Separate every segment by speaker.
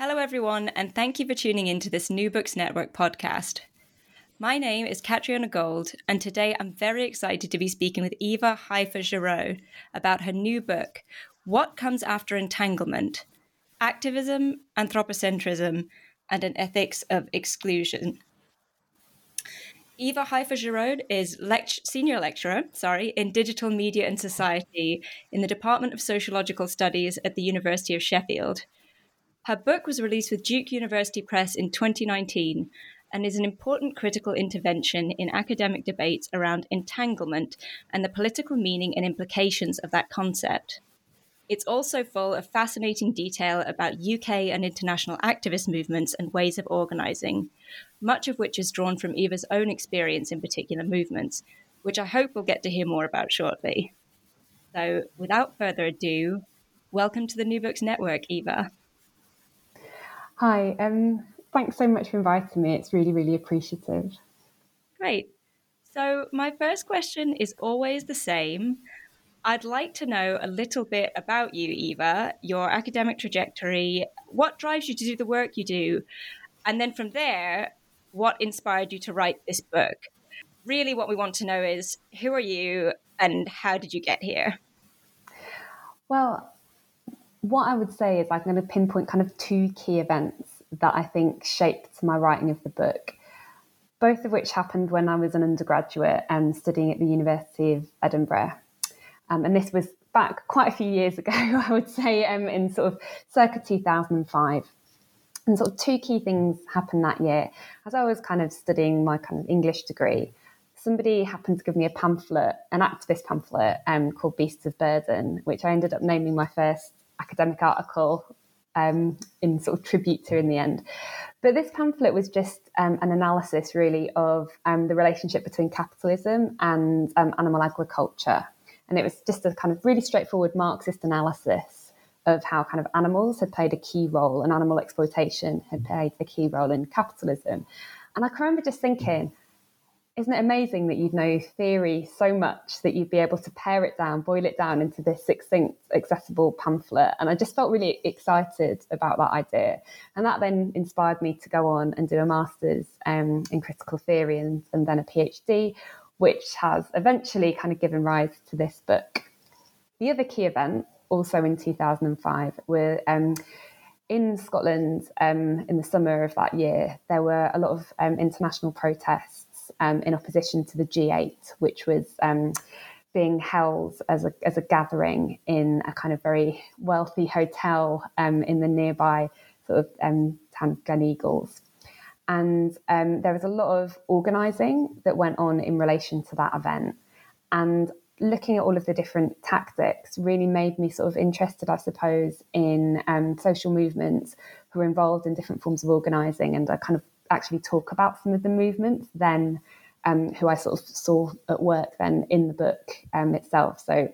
Speaker 1: Hello, everyone, and thank you for tuning in to this New Books Network podcast. My name is Catriona Gold, and today I'm very excited to be speaking with Eva Haifa Giraud about her new book, What Comes After Entanglement Activism, Anthropocentrism, and an Ethics of Exclusion. Eva Haifa Giraud is lect- senior lecturer, sorry, in digital media and society in the Department of Sociological Studies at the University of Sheffield. Her book was released with Duke University Press in 2019 and is an important critical intervention in academic debates around entanglement and the political meaning and implications of that concept. It's also full of fascinating detail about UK and international activist movements and ways of organising, much of which is drawn from Eva's own experience in particular movements, which I hope we'll get to hear more about shortly. So, without further ado, welcome to the New Books Network, Eva.
Speaker 2: Hi, um, thanks so much for inviting me. It's really, really appreciative.
Speaker 1: Great. So, my first question is always the same. I'd like to know a little bit about you, Eva, your academic trajectory, what drives you to do the work you do, and then from there, what inspired you to write this book. Really, what we want to know is who are you and how did you get here?
Speaker 2: Well, what I would say is I'm going to pinpoint kind of two key events that I think shaped my writing of the book, both of which happened when I was an undergraduate and studying at the University of Edinburgh. Um, and this was back quite a few years ago, I would say, um, in sort of circa 2005. And sort of two key things happened that year. As I was kind of studying my kind of English degree, somebody happened to give me a pamphlet, an activist pamphlet um, called Beasts of Burden, which I ended up naming my first academic article um, in sort of tribute to in the end. But this pamphlet was just um, an analysis, really, of um, the relationship between capitalism and um, animal agriculture. And it was just a kind of really straightforward Marxist analysis of how kind of animals had played a key role and animal exploitation had played a key role in capitalism. And I can remember just thinking, isn't it amazing that you'd know theory so much that you'd be able to pare it down, boil it down into this succinct, accessible pamphlet? And I just felt really excited about that idea. And that then inspired me to go on and do a master's um, in critical theory and, and then a PhD, which has eventually kind of given rise to this book. The other key event, also in 2005, were um, in Scotland um, in the summer of that year, there were a lot of um, international protests um, in opposition to the G8, which was um, being held as a, as a gathering in a kind of very wealthy hotel um, in the nearby sort of um, town of Gleneagles. And um, there was a lot of organising that went on in relation to that event. And looking at all of the different tactics really made me sort of interested, I suppose, in um, social movements who are involved in different forms of organising. And I kind of actually talk about some of the movements then um, who I sort of saw at work then in the book um, itself. So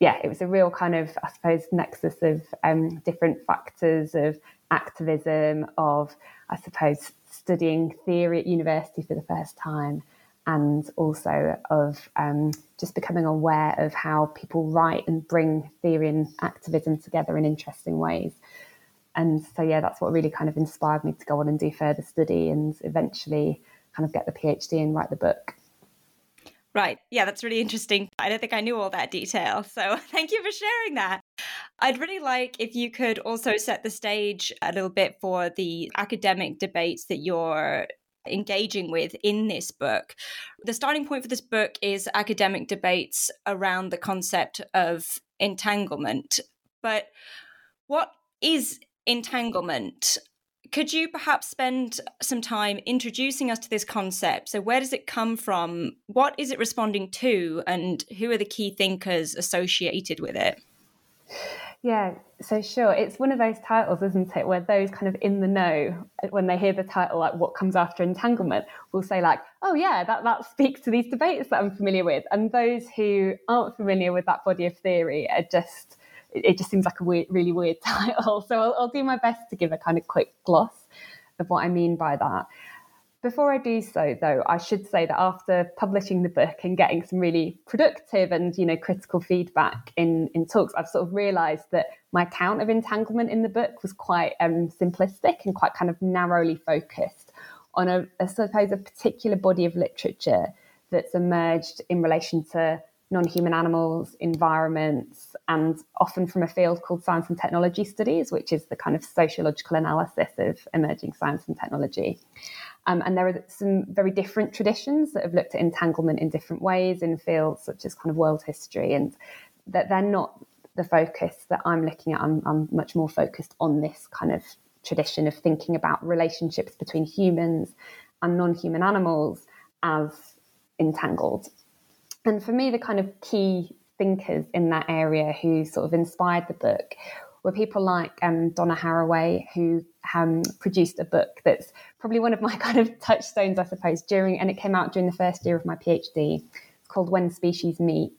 Speaker 2: yeah, it was a real kind of, I suppose, nexus of um, different factors of activism, of, I suppose, studying theory at university for the first time and also of um, just becoming aware of how people write and bring theory and activism together in interesting ways. And so, yeah, that's what really kind of inspired me to go on and do further study and eventually kind of get the PhD and write the book.
Speaker 1: Right. Yeah, that's really interesting. I don't think I knew all that detail. So thank you for sharing that. I'd really like if you could also set the stage a little bit for the academic debates that you're engaging with in this book. The starting point for this book is academic debates around the concept of entanglement. But what is entanglement? Could you perhaps spend some time introducing us to this concept? So, where does it come from? What is it responding to? And who are the key thinkers associated with it?
Speaker 2: Yeah, so sure. It's one of those titles, isn't it, where those kind of in the know, uh, when they hear the title, like what comes after entanglement, will say, like, oh, yeah, that, that speaks to these debates that I'm familiar with. And those who aren't familiar with that body of theory are just, it just seems like a weird, really weird title. So I'll, I'll do my best to give a kind of quick gloss of what I mean by that. Before I do so, though, I should say that after publishing the book and getting some really productive and you know critical feedback in in talks, I've sort of realised that my account of entanglement in the book was quite um, simplistic and quite kind of narrowly focused on a, suppose, a particular body of literature that's emerged in relation to non-human animals, environments, and often from a field called science and technology studies, which is the kind of sociological analysis of emerging science and technology. Um, and there are some very different traditions that have looked at entanglement in different ways in fields such as kind of world history, and that they're not the focus that I'm looking at. I'm, I'm much more focused on this kind of tradition of thinking about relationships between humans and non human animals as entangled. And for me, the kind of key thinkers in that area who sort of inspired the book were people like um, Donna Haraway, who um, produced a book that's probably one of my kind of touchstones, I suppose, during, and it came out during the first year of my PhD. Called When Species Meet.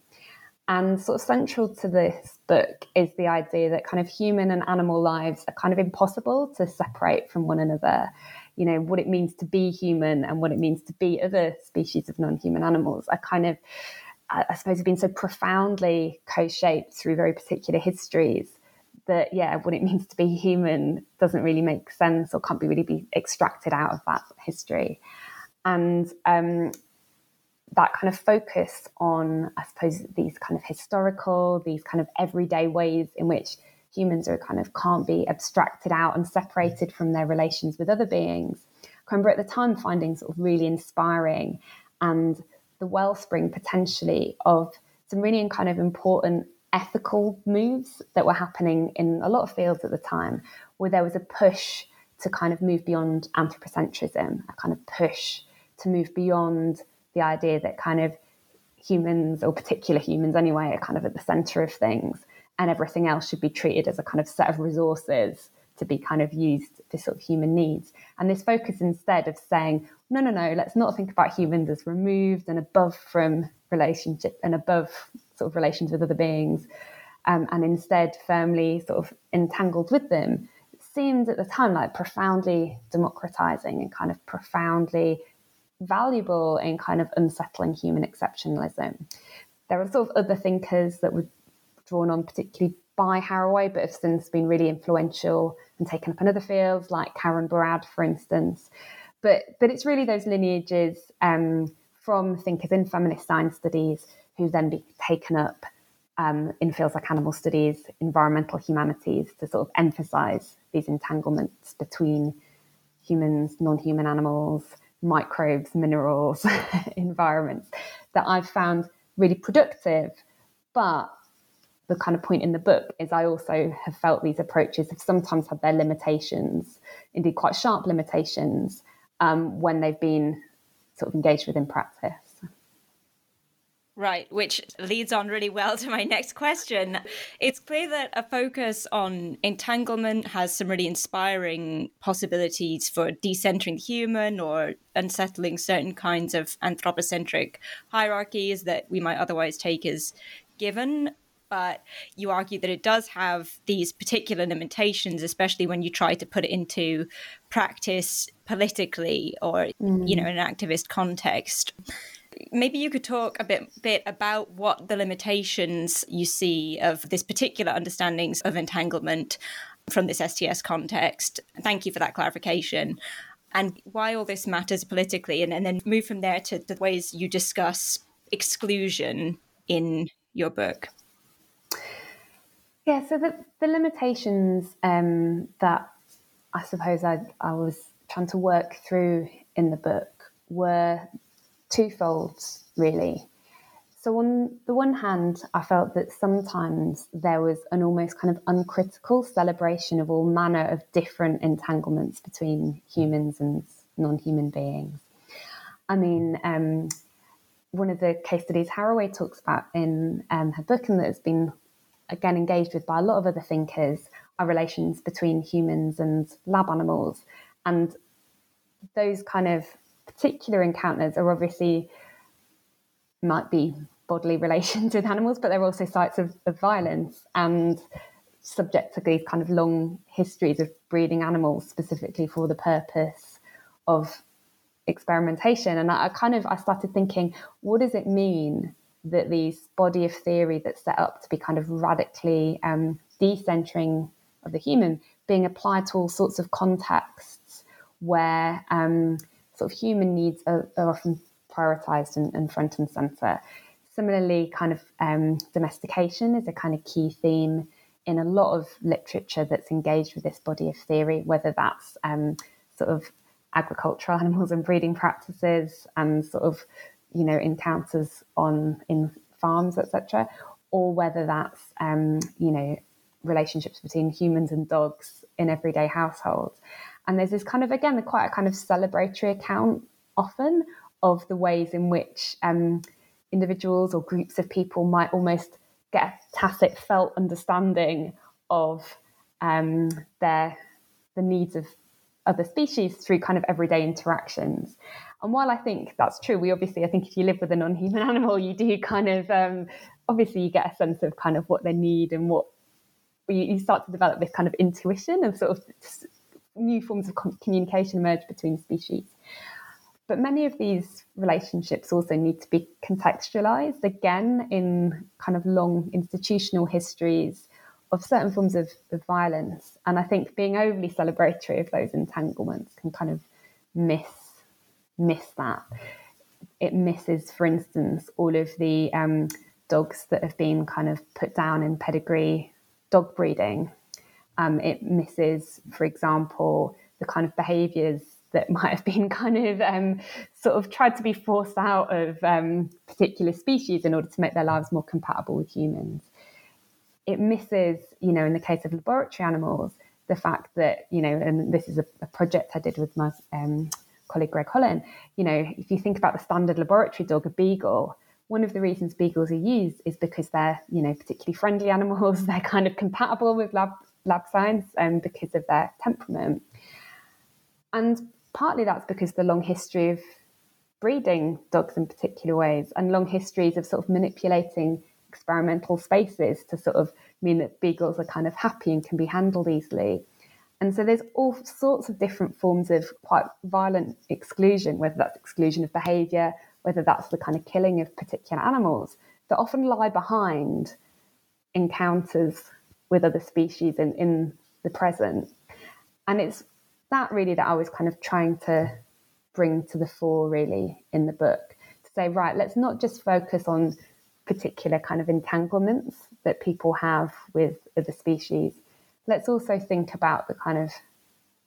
Speaker 2: And sort of central to this book is the idea that kind of human and animal lives are kind of impossible to separate from one another. You know, what it means to be human and what it means to be other species of non human animals are kind of, I suppose, have been so profoundly co shaped through very particular histories that yeah what it means to be human doesn't really make sense or can't be really be extracted out of that history. And um, that kind of focus on i suppose these kind of historical these kind of everyday ways in which humans are kind of can't be abstracted out and separated from their relations with other beings. I remember at the time finding sort of really inspiring and the wellspring potentially of some really kind of important ethical moves that were happening in a lot of fields at the time, where there was a push to kind of move beyond anthropocentrism, a kind of push to move beyond the idea that kind of humans, or particular humans anyway, are kind of at the center of things, and everything else should be treated as a kind of set of resources to be kind of used for sort of human needs. And this focus instead of saying, no, no, no, let's not think about humans as removed and above from relationship and above sort of relations with other beings, um, and instead firmly sort of entangled with them, seemed at the time like profoundly democratizing and kind of profoundly valuable in kind of unsettling human exceptionalism. There are sort of other thinkers that were drawn on particularly by Haraway, but have since been really influential and taken up in other fields, like Karen Barad, for instance. But but it's really those lineages um, from thinkers in feminist science studies who then be taken up um, in fields like animal studies, environmental humanities, to sort of emphasize these entanglements between humans, non human animals, microbes, minerals, environments that I've found really productive. But the kind of point in the book is I also have felt these approaches have sometimes had their limitations, indeed quite sharp limitations, um, when they've been sort of engaged with in practice.
Speaker 1: Right, which leads on really well to my next question. It's clear that a focus on entanglement has some really inspiring possibilities for decentering the human or unsettling certain kinds of anthropocentric hierarchies that we might otherwise take as given. But you argue that it does have these particular limitations, especially when you try to put it into practice politically or, mm. you know, in an activist context. Maybe you could talk a bit bit about what the limitations you see of this particular understandings of entanglement from this STS context. Thank you for that clarification and why all this matters politically, and, and then move from there to the ways you discuss exclusion in your book.
Speaker 2: Yeah, so the, the limitations um, that I suppose I, I was trying to work through in the book were twofold, really. So, on the one hand, I felt that sometimes there was an almost kind of uncritical celebration of all manner of different entanglements between humans and non human beings. I mean, um, one of the case studies Haraway talks about in um, her book, and that has been again engaged with by a lot of other thinkers, are relations between humans and lab animals. And those kind of particular encounters are obviously might be bodily relations with animals, but they're also sites of, of violence and subject to these kind of long histories of breeding animals specifically for the purpose of experimentation. And I, I kind of I started thinking, what does it mean that these body of theory that's set up to be kind of radically um, decentering of the human being applied to all sorts of contexts where um, sort of human needs are, are often prioritized and, and, front and center. Similarly, kind of um, domestication is a kind of key theme in a lot of literature that's engaged with this body of theory, whether that's um, sort of agricultural animals and breeding practices and sort of you know encounters on in farms, etc., or whether that's um, you know relationships between humans and dogs in everyday households. And there's this kind of again quite a kind of celebratory account often of the ways in which um, individuals or groups of people might almost get a tacit felt understanding of um, their the needs of other species through kind of everyday interactions. And while I think that's true, we obviously, I think if you live with a non human animal, you do kind of, um, obviously, you get a sense of kind of what they need and what you, you start to develop this kind of intuition of sort of new forms of communication emerge between species. But many of these relationships also need to be contextualized again in kind of long institutional histories of certain forms of, of, violence. And I think being overly celebratory of those entanglements can kind of miss miss that. It misses, for instance, all of the um, dogs that have been kind of put down in pedigree dog breeding. Um, it misses, for example, the kind of behaviours that might have been kind of um, sort of tried to be forced out of um, particular species in order to make their lives more compatible with humans it misses, you know, in the case of laboratory animals, the fact that, you know, and this is a, a project I did with my um, colleague Greg Hollin, you know, if you think about the standard laboratory dog, a beagle, one of the reasons beagles are used is because they're, you know, particularly friendly animals. They're kind of compatible with lab lab science um, because of their temperament. And partly that's because the long history of breeding dogs in particular ways and long histories of sort of manipulating experimental spaces to sort of mean that beagles are kind of happy and can be handled easily. And so there's all sorts of different forms of quite violent exclusion, whether that's exclusion of behaviour, whether that's the kind of killing of particular animals, that often lie behind encounters with other species in, in the present. And it's that really that I was kind of trying to bring to the fore, really, in the book to say, right, let's not just focus on particular kind of entanglements that people have with other species, let's also think about the kind of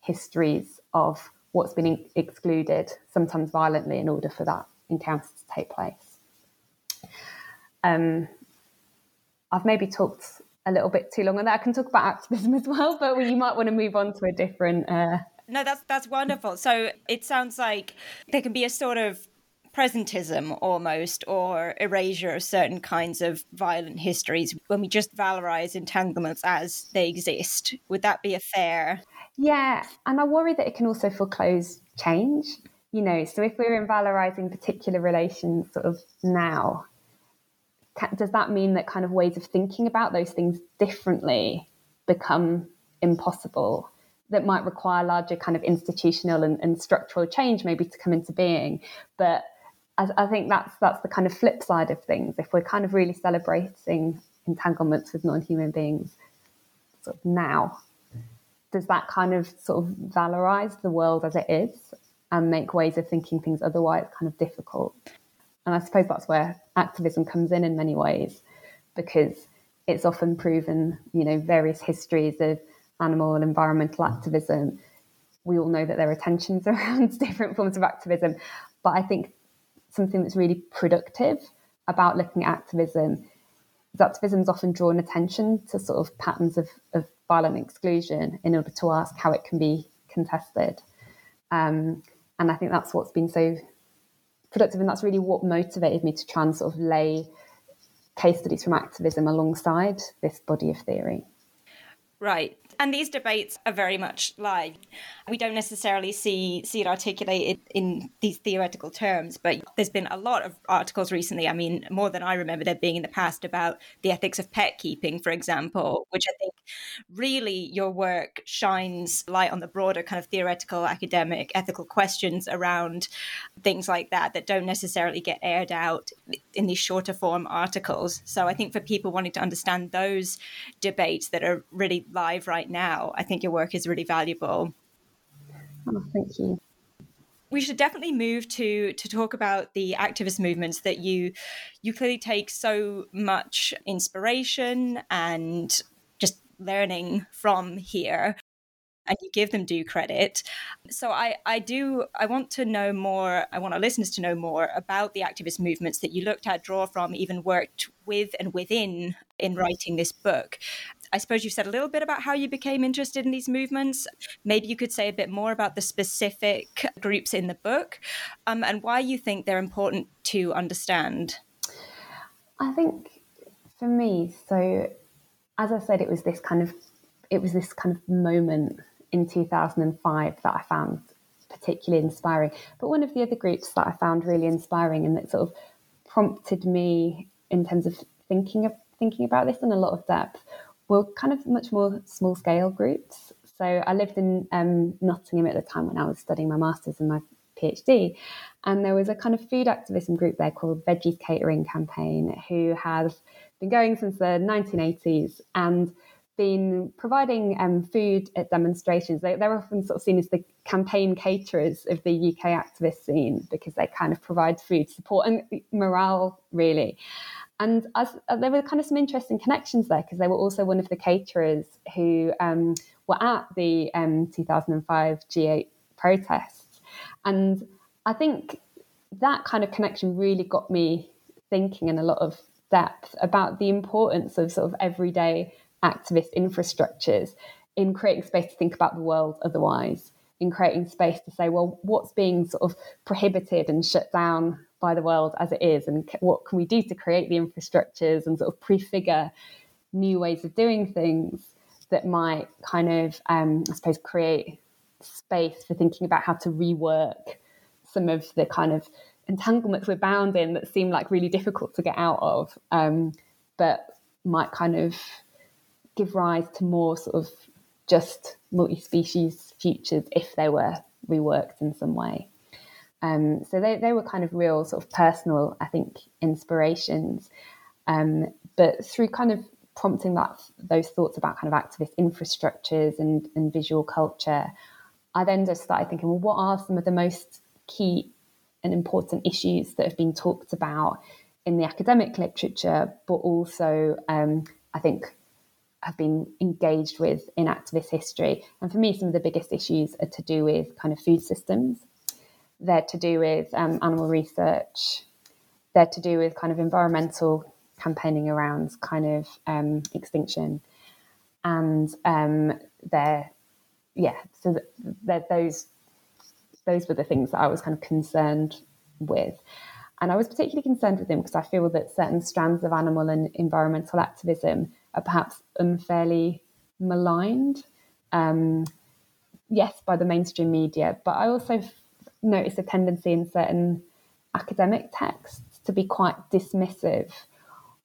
Speaker 2: histories of what's been excluded, sometimes violently, in order for that encounter to take place. Um, I've maybe talked a little bit too long on that. I can talk about activism as well, but you might want to move on to a different. Uh...
Speaker 1: No, that's that's wonderful. So it sounds like there can be a sort of presentism almost or erasure of certain kinds of violent histories when we just valorize entanglements as they exist. Would that be a fair?
Speaker 2: Yeah, and I worry that it can also foreclose change. You know, so if we're in valorizing particular relations sort of now, does that mean that kind of ways of thinking about those things differently become impossible? That might require larger kind of institutional and, and structural change maybe to come into being. But I, I think that's that's the kind of flip side of things. If we're kind of really celebrating entanglements with non-human beings sort of now, does that kind of sort of valorize the world as it is and make ways of thinking things otherwise kind of difficult? And I suppose that's where activism comes in in many ways, because it's often proven, you know, various histories of animal and environmental activism. We all know that there are tensions around different forms of activism, but I think something that's really productive about looking at activism is activism is often drawn attention to sort of patterns of, of violent exclusion in order to ask how it can be contested. Um, and I think that's what's been so productive. And that's really what motivated me to try and sort of lay case studies from activism alongside this body of theory.
Speaker 1: Right. And these debates are very much live. We don't necessarily see see it articulated in these theoretical terms, but there's been a lot of articles recently. I mean, more than I remember there being in the past about the ethics of pet keeping, for example, which I think really your work shines light on the broader kind of theoretical, academic, ethical questions around things like that that don't necessarily get aired out in these shorter form articles. So I think for people wanting to understand those debates that are really live right now, I think your work is really valuable.
Speaker 2: Oh, thank you.
Speaker 1: We should definitely move to to talk about the activist movements that you you clearly take so much inspiration and just learning from here and you give them due credit. So I, I do I want to know more, I want our listeners to know more about the activist movements that you looked at, draw from, even worked with and within in writing this book. I suppose you said a little bit about how you became interested in these movements. Maybe you could say a bit more about the specific groups in the book um, and why you think they're important to understand.
Speaker 2: I think for me, so as I said, it was this kind of it was this kind of moment in 2005 that I found particularly inspiring. But one of the other groups that I found really inspiring and that sort of prompted me in terms of thinking of thinking about this in a lot of depth were kind of much more small scale groups. So I lived in um, Nottingham at the time when I was studying my master's and my PhD. And there was a kind of food activism group there called Veggies Catering Campaign, who has been going since the 1980s and been providing um, food at demonstrations. They, are often sort of seen as the campaign caterers of the UK activist scene because they kind of provide food support and morale, really. And as, uh, there were kind of some interesting connections there because they were also one of the caterers who um, were at the um, 2005 G8 protests. And I think that kind of connection really got me thinking in a lot of depth about the importance of sort of everyday activist infrastructures in creating space to think about the world otherwise, in creating space to say, well, what's being sort of prohibited and shut down by the world as it is, and what can we do to create the infrastructures and sort of prefigure new ways of doing things that might kind of, um, I suppose, create space for thinking about how to rework some of the kind of entanglements we're bound in that seem like really difficult to get out of, um, but might kind of give rise to more sort of just multi-species futures if they were reworked in some way. Um, so they, they were kind of real sort of personal, I think, inspirations. Um, but through kind of prompting that those thoughts about kind of activist infrastructures and, and visual culture, I then just started thinking, well, what are some of the most key and important issues that have been talked about in the academic literature, but also um, I think have been engaged with in activist history. And for me, some of the biggest issues are to do with kind of food systems they're to do with um, animal research. They're to do with kind of environmental campaigning around kind of um, extinction, and um, they're yeah. So those those were the things that I was kind of concerned with. And I was particularly concerned with them because I feel that certain strands of animal and environmental activism are perhaps unfairly maligned. Um, yes, by the mainstream media, but I also notice a tendency in certain academic texts to be quite dismissive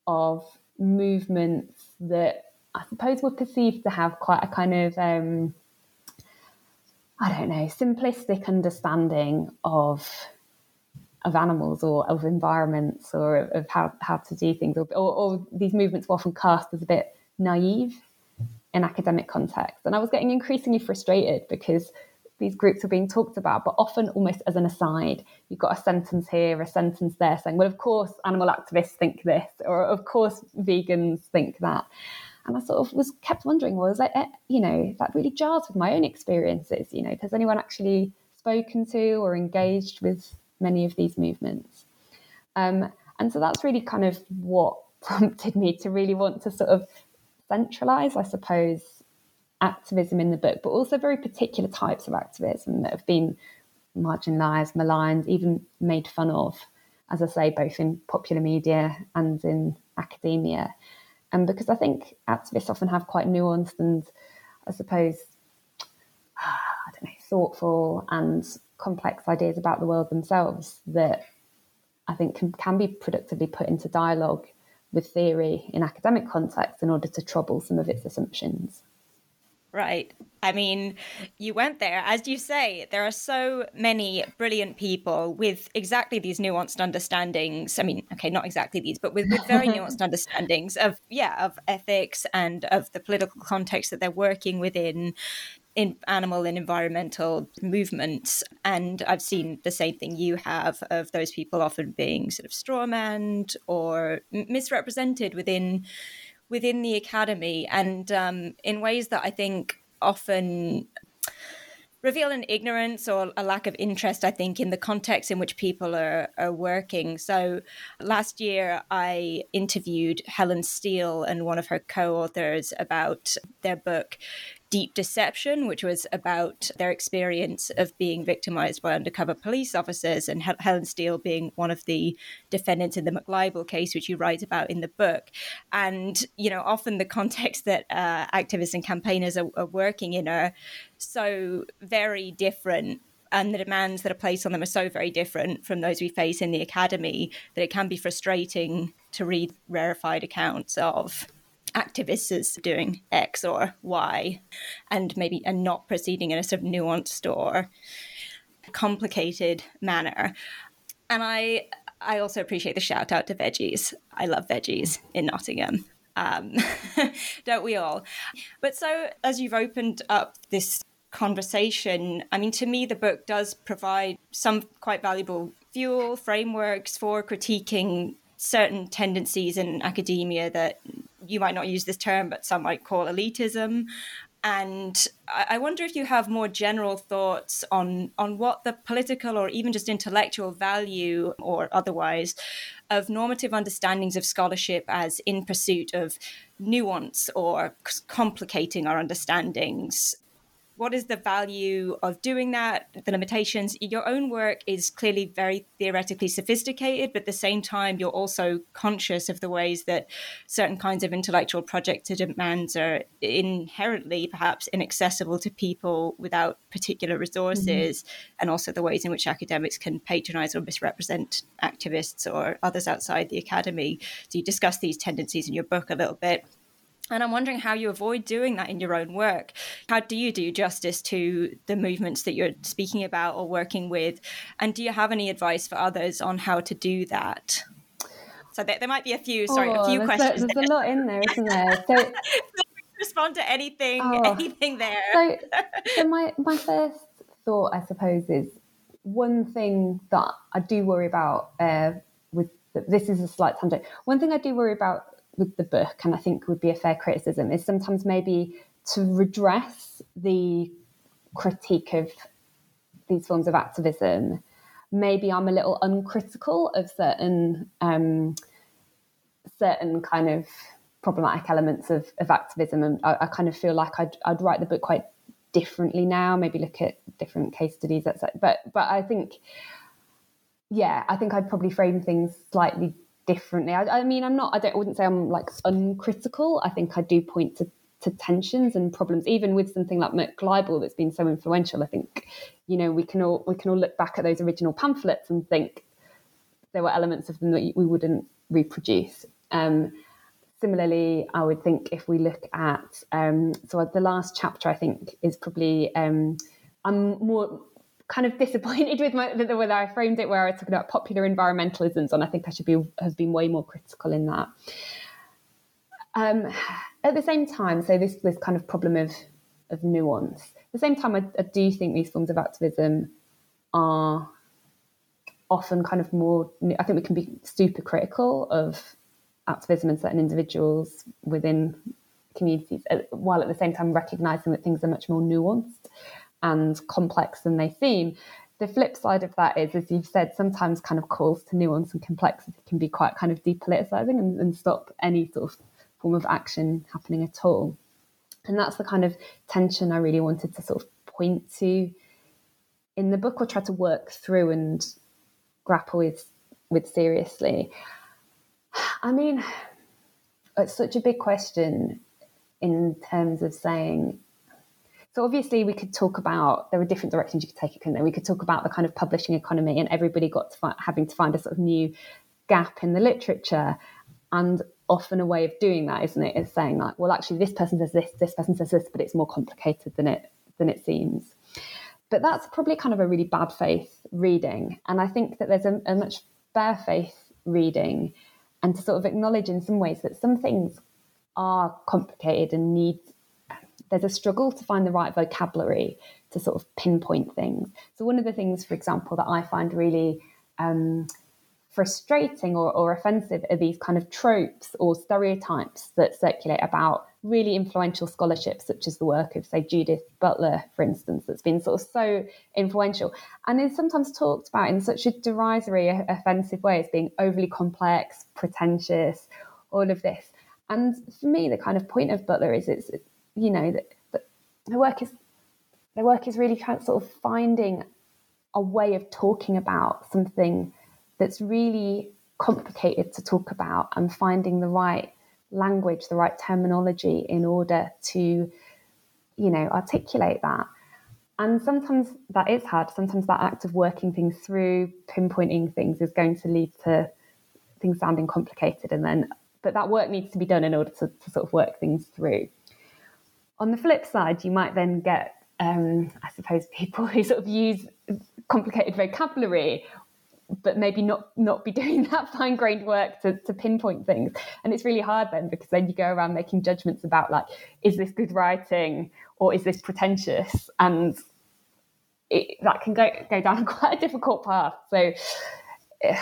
Speaker 2: of movements that I suppose were perceived to have quite a kind of um, I don't know simplistic understanding of of animals or of environments or of how, how to do things. Or, or, or these movements were often cast as a bit naive in academic context and I was getting increasingly frustrated because these groups are being talked about, but often almost as an aside. You've got a sentence here, a sentence there saying, well, of course, animal activists think this, or of course, vegans think that. And I sort of was kept wondering, well, is that, eh, you know, that really jars with my own experiences. You know, has anyone actually spoken to or engaged with many of these movements? Um, and so that's really kind of what prompted me to really want to sort of centralize, I suppose, activism in the book, but also very particular types of activism that have been marginalised, maligned, even made fun of, as I say, both in popular media and in academia. And because I think activists often have quite nuanced and, I suppose, I don't know, thoughtful and complex ideas about the world themselves that I think can, can be productively put into dialogue with theory in academic context in order to trouble some of its assumptions.
Speaker 1: Right. I mean, you went there. As you say, there are so many brilliant people with exactly these nuanced understandings. I mean, okay, not exactly these, but with, with very nuanced understandings of, yeah, of ethics and of the political context that they're working within in animal and environmental movements. And I've seen the same thing you have of those people often being sort of strawmanned or misrepresented within within the academy and um, in ways that I think often reveal an ignorance or a lack of interest, I think, in the context in which people are, are working. So last year, I interviewed Helen Steel and one of her co authors about their book, Deep Deception, which was about their experience of being victimized by undercover police officers, and Helen Steel being one of the defendants in the McLibel case, which you write about in the book. And, you know, often the context that uh, activists and campaigners are, are working in are so very different and the demands that are placed on them are so very different from those we face in the academy that it can be frustrating to read rarefied accounts of activists is doing X or Y, and maybe and not proceeding in a sort of nuanced or complicated manner. And I I also appreciate the shout out to veggies. I love veggies in Nottingham. Um, don't we all? But so as you've opened up this conversation, I mean, to me, the book does provide some quite valuable fuel frameworks for critiquing certain tendencies in academia that you might not use this term, but some might call elitism. And I wonder if you have more general thoughts on, on what the political or even just intellectual value or otherwise of normative understandings of scholarship as in pursuit of nuance or complicating our understandings what is the value of doing that? The limitations. Your own work is clearly very theoretically sophisticated but at the same time you're also conscious of the ways that certain kinds of intellectual projects or demands are inherently perhaps inaccessible to people without particular resources mm-hmm. and also the ways in which academics can patronize or misrepresent activists or others outside the academy. So you discuss these tendencies in your book a little bit and I'm wondering how you avoid doing that in your own work. How do you do justice to the movements that you're speaking about or working with? And do you have any advice for others on how to do that? So there, there might be a few, sorry, oh, a few
Speaker 2: there's
Speaker 1: questions.
Speaker 2: A, there's a lot in there, isn't there? So
Speaker 1: respond to anything, oh, anything there.
Speaker 2: So, so my my first thought, I suppose, is one thing that I do worry about uh, with this is a slight tangent. One thing I do worry about with the book, and I think would be a fair criticism, is sometimes maybe to redress the critique of these forms of activism. Maybe I'm a little uncritical of certain um, certain kind of problematic elements of, of activism, and I, I kind of feel like I'd, I'd write the book quite differently now. Maybe look at different case studies, etc. But but I think, yeah, I think I'd probably frame things slightly differently. I, I, mean, I'm not. I don't. I wouldn't say I'm like uncritical. I think I do point to, to tensions and problems, even with something like McLibel that's been so influential. I think, you know, we can all we can all look back at those original pamphlets and think there were elements of them that we wouldn't reproduce. Um, similarly, I would think if we look at um, so the last chapter, I think is probably um, I'm more kind of disappointed with my, the, way I framed it, where I was talking about popular environmentalisms, and I think I should be have been way more critical in that. Um, at the same time, so this this kind of problem of of nuance. At the same time, I, I do think these forms of activism are often kind of more. I think we can be super critical of activism and certain individuals within communities, uh, while at the same time recognizing that things are much more nuanced and complex than they seem. The flip side of that is, as you've said, sometimes kind of calls to nuance and complexity can be quite kind of depoliticizing and, and stop any sort of form of action happening at all. And that's the kind of tension I really wanted to sort of point to in the book or try to work through and grapple with with seriously. I mean, it's such a big question in terms of saying. So obviously, we could talk about there are different directions you could take it. Couldn't there? We could talk about the kind of publishing economy, and everybody got to find, having to find a sort of new gap in the literature. And often a way of doing that, isn't it? Is saying like, well, actually, this person says this, this person says this, but it's more complicated than it than it seems. But that's probably kind of a really bad faith reading, and I think that there's a, a much fair faith reading and to sort of acknowledge in some ways that some things are complicated and need there's a struggle to find the right vocabulary to sort of pinpoint things. So one of the things, for example, that I find really um, frustrating or, or offensive are these kind of tropes or stereotypes that circulate about really influential scholarship, such as the work of, say, Judith Butler, for instance, that's been sort of so influential and is sometimes talked about in such a derisory, offensive way as being overly complex, pretentious, all of this. And for me, the kind of point of Butler is it's, you know, that, that the work is the work is really kind of sort of finding a way of talking about something that's really complicated to talk about and finding the right language, the right terminology in order to, you know, articulate that. And sometimes that is hard. Sometimes that act of working things through, pinpointing things is going to lead to things sounding complicated. And then, but that work needs to be done in order to, to sort of work things through. On the flip side, you might then get, um, I suppose, people who sort of use complicated vocabulary but maybe not not be doing that fine grained work to, to pinpoint things. And it's really hard then because then you go around making judgments about like, is this good writing or is this pretentious? And it, that can go go down quite a difficult path. So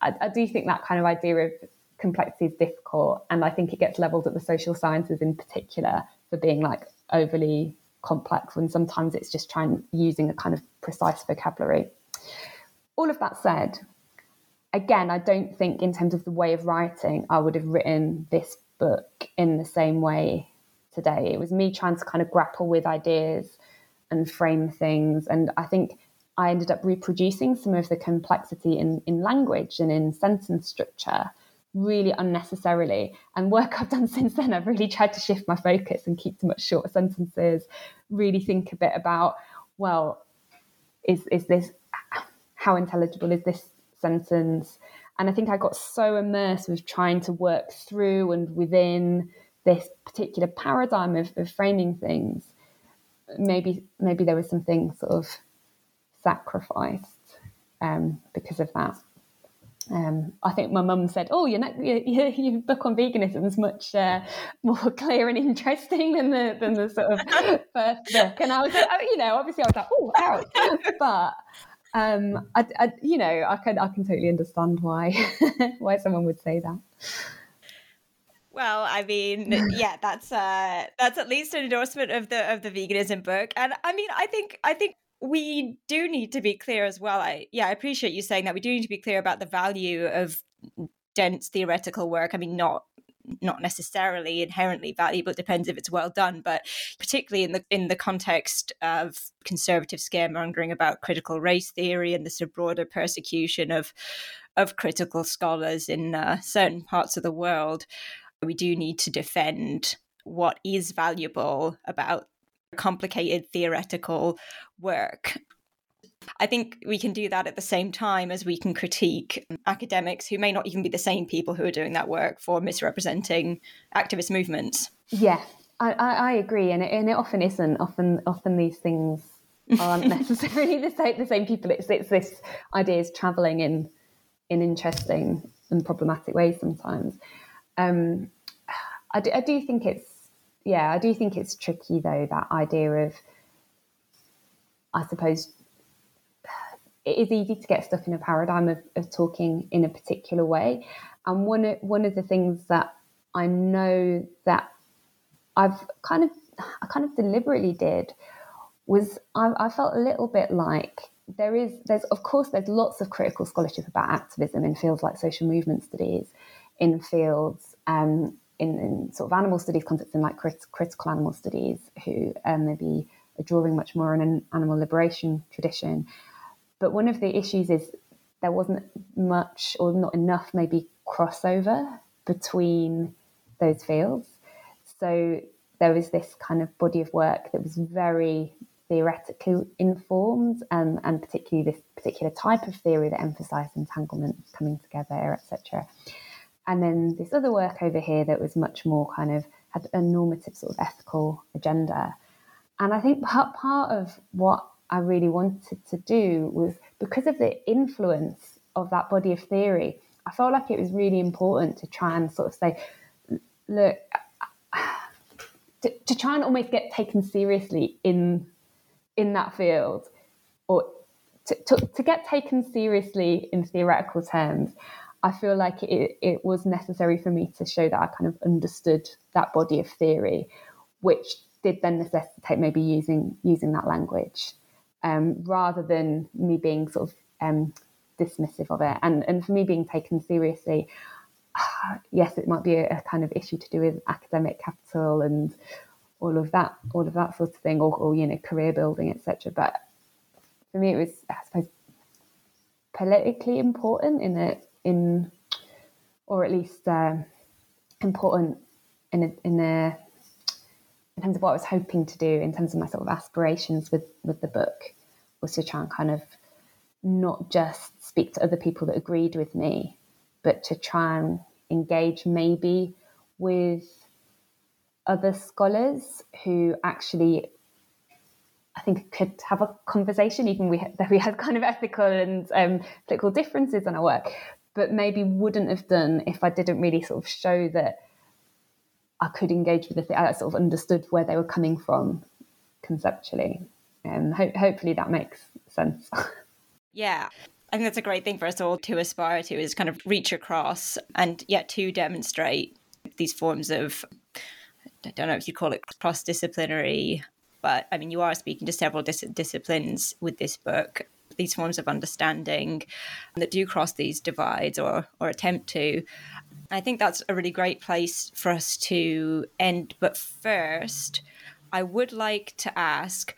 Speaker 2: I, I do think that kind of idea of complexity is difficult, and I think it gets levelled at the social sciences in particular for being like overly complex when sometimes it's just trying using a kind of precise vocabulary all of that said, again, I don't think in terms of the way of writing, I would have written this book in the same way today. It was me trying to kind of grapple with ideas and frame things. And I think I ended up reproducing some of the complexity in, in language and in sentence structure really unnecessarily. And work I've done since then, I've really tried to shift my focus and keep to much shorter sentences, really think a bit about, well, is, is this how intelligible is this sentence? And I think I got so immersed with trying to work through and within this particular paradigm of, of framing things. Maybe maybe there was something sort of sacrificed um, because of that. Um, I think my mum said, "Oh, your, your, your, book on veganism is much uh, more clear and interesting than the than the sort of first book." And I was, like, you know, obviously I was like, "Oh, ouch!" But um, I, I, you know, I can I can totally understand why why someone would say that.
Speaker 1: Well, I mean, yeah, that's uh that's at least an endorsement of the of the veganism book. And I mean, I think I think we do need to be clear as well. I yeah, I appreciate you saying that. We do need to be clear about the value of dense theoretical work. I mean, not not necessarily inherently valuable. It depends if it's well done, but particularly in the in the context of conservative scaremongering about critical race theory and of broader persecution of of critical scholars in uh, certain parts of the world, we do need to defend what is valuable about complicated theoretical work I think we can do that at the same time as we can critique academics who may not even be the same people who are doing that work for misrepresenting activist movements.
Speaker 2: Yeah, I, I, agree, and it, and it often isn't. Often, often these things aren't necessarily the same. The same people. It's it's this ideas traveling in in interesting and problematic ways sometimes. Um, I, do, I do think it's yeah, I do think it's tricky though that idea of I suppose it is easy to get stuck in a paradigm of, of talking in a particular way. And one of, one of the things that I know that I've kind of I kind of deliberately did was I, I felt a little bit like there is there's of course there's lots of critical scholarship about activism in fields like social movement studies, in fields um, in, in, sort of animal studies context in like crit- critical animal studies who um, maybe are drawing much more on an animal liberation tradition. But one of the issues is there wasn't much or not enough maybe crossover between those fields. So there was this kind of body of work that was very theoretically informed um, and particularly this particular type of theory that emphasized entanglement coming together etc and then this other work over here that was much more kind of had a normative sort of ethical agenda. And i think part, of what i really wanted to do was because of the influence of that body of theory i felt like it was really important to try and sort of say look to, to try and almost get taken seriously in in that field or to, to, to, get taken seriously in theoretical terms, I feel like it, it was necessary for me to show that I kind of understood that body of theory, which did then necessitate maybe using using that language um, rather than me being sort of um, dismissive of it. And and for me being taken seriously, yes, it might be a, a, kind of issue to do with academic capital and all of that, all of that sort of thing, or, or you know, career building, etc. But for me, it was, I suppose, politically important in a in, or at least uh, important in a, in a in terms of what I was hoping to do, in terms of my sort of aspirations with with the book, was to try and kind of not just speak to other people that agreed with me, but to try and engage maybe with other scholars who actually I think could have a conversation, even we had, we had kind of ethical and um, political differences in our work, but maybe wouldn't have done if I didn't really sort of show that I could engage with the thing. I sort of understood where they were coming from conceptually. And ho- hopefully that makes sense.
Speaker 1: yeah. I think that's a great thing for us all to aspire to is kind of reach across and yet to demonstrate these forms of I don't know if you call it cross disciplinary, but I mean, you are speaking to several dis- disciplines with this book. These forms of understanding that do cross these divides or or attempt to. I think that's a really great place for us to end. But first, I would like to ask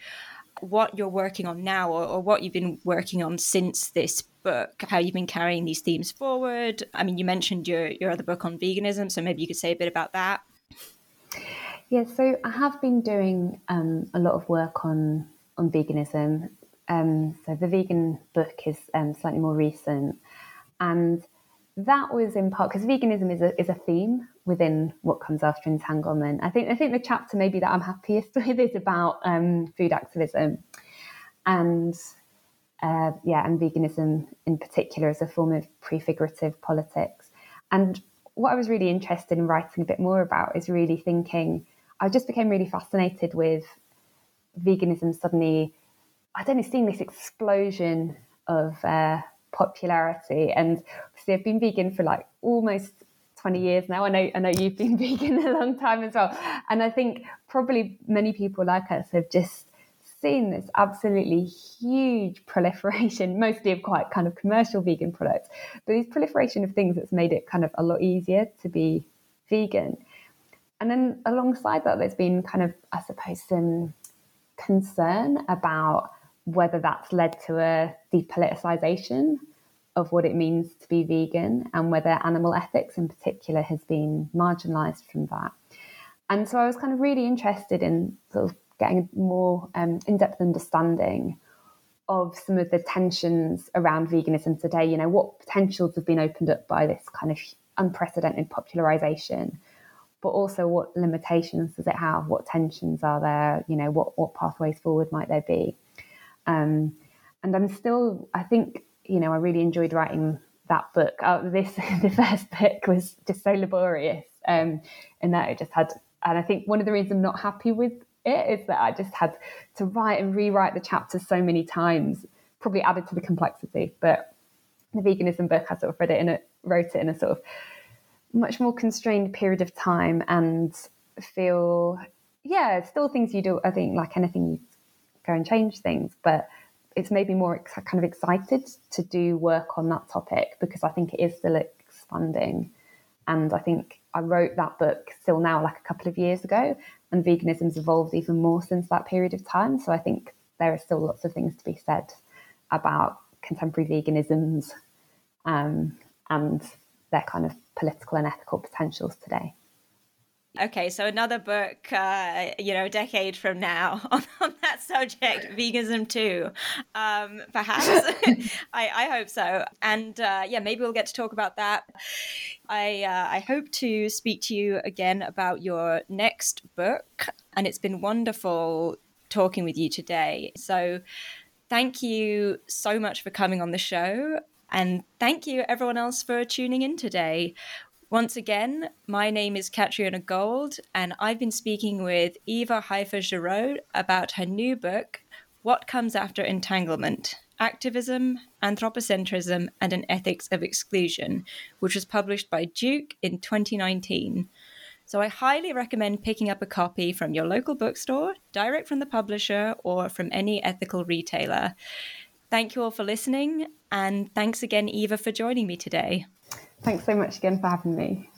Speaker 1: what you're working on now or, or, what you've been working on since this book, how you've been carrying these themes forward. I mean, you mentioned your, your other book on veganism, so maybe you could say a bit about that.
Speaker 2: Yeah, so I have been doing um, a lot of work on on veganism. Um, so the vegan book is um, slightly more recent, and that was in part because veganism is a is a theme within what comes after entanglement. I think I think the chapter maybe that I'm happiest with is about um, food activism, and uh, yeah, and veganism in particular as a form of prefigurative politics. And what I was really interested in writing a bit more about is really thinking I just became really fascinated with veganism suddenly. I don't know, seeing this explosion of uh, popularity. And obviously, I've been vegan for like almost 20 years now. I know, I know you've been vegan a long time as well. And I think probably many people like us have just seen this absolutely huge proliferation, mostly of quite kind of commercial vegan products, but this proliferation of things that's made it kind of a lot easier to be vegan. And then alongside that, there's been kind of, I suppose, some concern about whether that's led to a depoliticization of what it means to be vegan and whether animal ethics in particular has been marginalized from that. And so I was kind of really interested in sort of getting a more um, in depth understanding of some of the tensions around veganism today. You know, what potentials have been opened up by this kind of unprecedented popularization, but also what limitations does it have? What tensions are there? You know, what, what pathways forward might there be? Um, and I'm still, I think, you know, I really enjoyed writing that book. Uh, this the first book was just so laborious, um, in that it just had. And I think one of the reasons I'm not happy with it is that I just had to write and rewrite the chapters so many times, probably added to the complexity. But the veganism book, I sort of read it in a, wrote it in a sort of much more constrained period of time and feel, yeah, still things you do. I think like anything, you go and change things, but it's made me more ex- kind of excited to do work on that topic because I think it is still expanding. And I think I wrote that book still now, like a couple of years ago, and veganism's evolved even more since that period of time. So I think there are still lots of things to be said about contemporary veganisms um, and their kind of political and ethical potentials today.
Speaker 1: Okay, so another book, uh, you know, a decade from now on, on that subject, veganism too, um, perhaps. I, I, hope so. And uh, yeah, maybe we'll get to talk about that. I uh, I hope to speak to you again about your next book, and it's been wonderful talking with you today. So, thank you so much for coming on the show. And thank you, everyone else, for tuning in today. Once again, my name is Catriona Gold, and I've been speaking with Eva Haifa Giraud about her new book, What Comes After Entanglement Activism, Anthropocentrism, and an Ethics of Exclusion, which was published by Duke in 2019. So I highly recommend picking up a copy from your local bookstore, direct from the publisher, or from any ethical retailer. Thank you all for listening, and thanks again, Eva, for joining me today.
Speaker 2: Thanks so much again for having me.